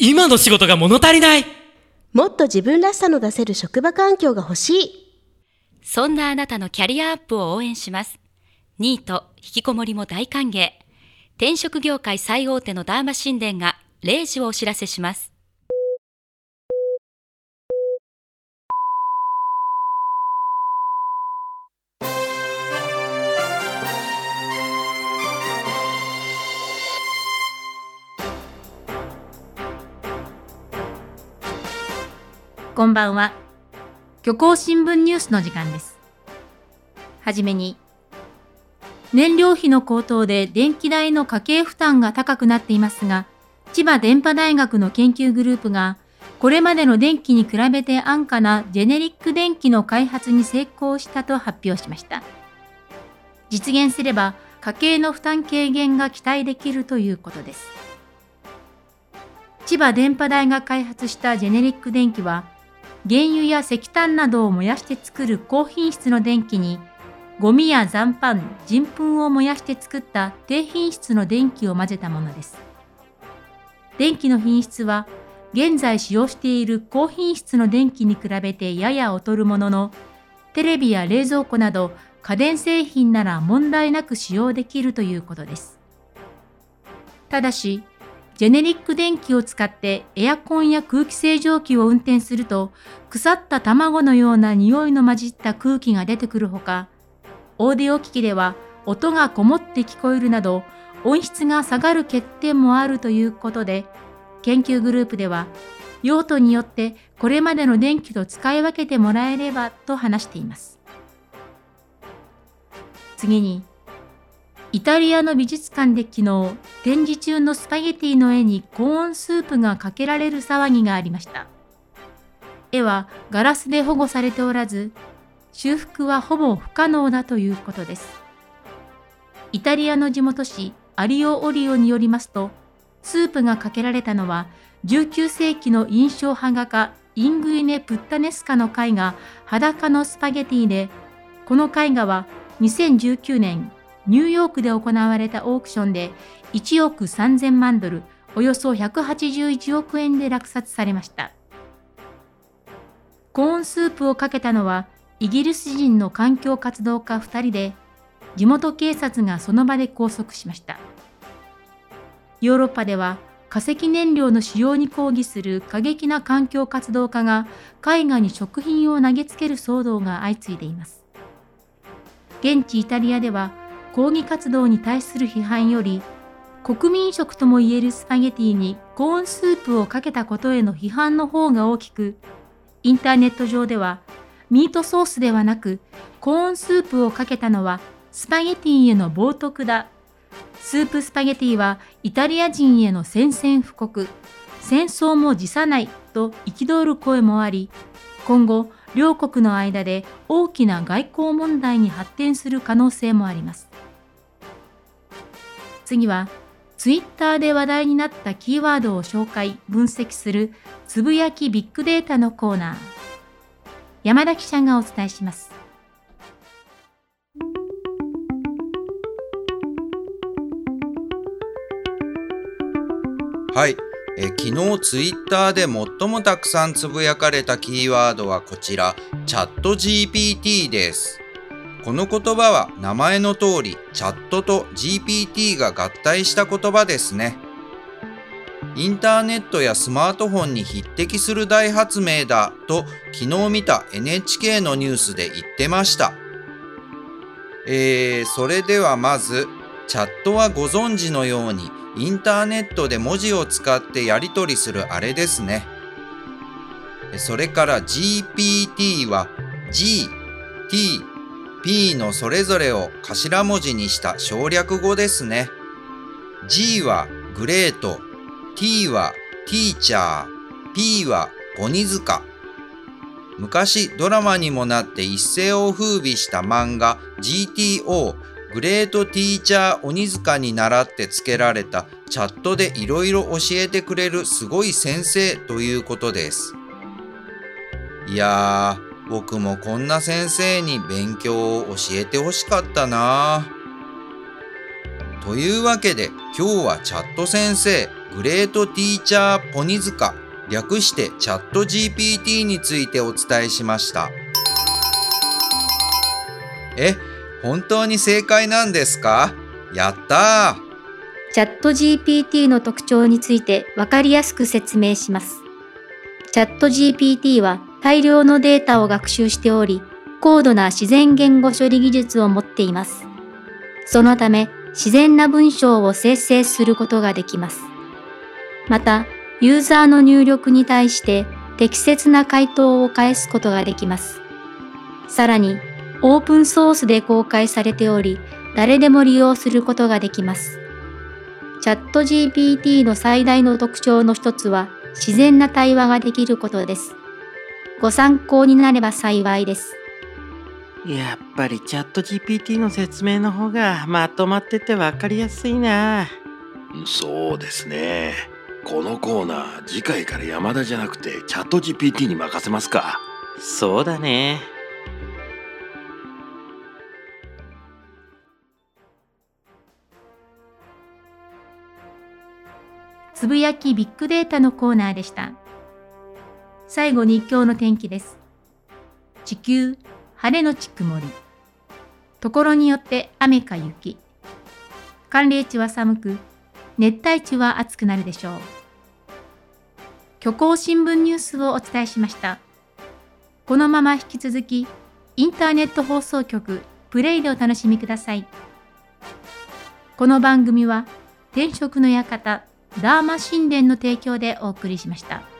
今の仕事が物足りないもっと自分らしさの出せる職場環境が欲しい。そんなあなたのキャリアアップを応援します。ニート、引きこもりも大歓迎。転職業界最大手のダーマ神殿が0時をお知らせします。こんばんは。虚構新聞ニュースの時間です。はじめに、燃料費の高騰で電気代の家計負担が高くなっていますが、千葉電波大学の研究グループが、これまでの電気に比べて安価なジェネリック電気の開発に成功したと発表しました。実現すれば、家計の負担軽減が期待できるということです。千葉電波大が開発したジェネリック電気は、原油や石炭などを燃やして作る高品質の電気に、ゴミや残飯、人糞を燃やして作った低品質の電気を混ぜたものです。電気の品質は、現在使用している高品質の電気に比べてやや劣るものの、テレビや冷蔵庫など家電製品なら問題なく使用できるということです。ただし、ジェネリック電気を使ってエアコンや空気清浄機を運転すると、腐った卵のような匂いの混じった空気が出てくるほか、オーディオ機器では音がこもって聞こえるなど、音質が下がる欠点もあるということで、研究グループでは、用途によってこれまでの電気と使い分けてもらえればと話しています。次に、イタリアの美術館で昨日、展示中のスパゲティの絵にコーンスープがかけられる騒ぎがありました。絵はガラスで保護されておらず、修復はほぼ不可能だということです。イタリアの地元紙アリオ・オリオによりますと、スープがかけられたのは19世紀の印象派画家イングリネ・プッタネスカの絵画裸のスパゲティで、この絵画は2019年ニューヨークで行われたオークションで1億3000万ドル、およそ181億円で落札されました。コーンスープをかけたのはイギリス人の環境活動家2人で、地元警察がその場で拘束しました。ヨーロッパでは化石燃料の使用に抗議する過激な環境活動家が絵画に食品を投げつける騒動が相次いでいます。現地イタリアでは抗議活動に対する批判より国民食ともいえるスパゲティにコーンスープをかけたことへの批判の方が大きくインターネット上ではミートソースではなくコーンスープをかけたのはスパゲティへの冒涜だ。スープスパゲティはイタリア人への宣戦布告。戦争も辞さないと憤る声もあり今後両国の間で大きな外交問題に発展する可能性もあります。次は、ツイッターで話題になったキーワードを紹介、分析するつぶやきビッグデータのコーナー。山田記者がお伝えします。はい。え昨日ツイッターで最もたくさんつぶやかれたキーワードはこちら、チャット GPT です。この言葉は名前の通りチャットと GPT が合体した言葉ですね。インターネットやスマートフォンに匹敵する大発明だと昨日見た NHK のニュースで言ってました。えー、それではまずチャットはご存知のようにインターネットで文字を使ってやり取りするあれですね。それから GPT は G、T、P のそれぞれを頭文字にした省略語ですね。G はグレート、T はティーチャー、P は鬼塚。昔ドラマにもなって一世を風靡した漫画 GTO グレートティーチャー鬼塚に倣って付けられたチャットでいろいろ教えてくれるすごい先生ということです。いやー、僕もこんな先生に勉強を教えてほしかったな。というわけで今日はチャット先生グレートティーチャーポニズカ略してチャット GPT についてお伝えしました。え本当に正解なんですか？やったー。チャット GPT の特徴についてわかりやすく説明します。チャット GPT は大量のデータを学習しており、高度な自然言語処理技術を持っています。そのため、自然な文章を生成することができます。また、ユーザーの入力に対して適切な回答を返すことができます。さらに、オープンソースで公開されており、誰でも利用することができます。チャット GPT の最大の特徴の一つは自然な対話ができることです。ご参考になれば幸いです。やっぱりチャット GPT の説明の方がまとまっててわかりやすいな。そうですね。このコーナー次回から山田じゃなくてチャット GPT に任せますか。そうだね。つぶやきビッグデータのコーナーでした。最後に今日の天気です。地球、晴れのち曇り。ところによって雨か雪。寒冷地は寒く、熱帯地は暑くなるでしょう。虚構新聞ニュースをお伝えしました。このまま引き続き、インターネット放送局プレイでお楽しみください。この番組は、転職の館、ダーマ神殿の提供でお送りしました。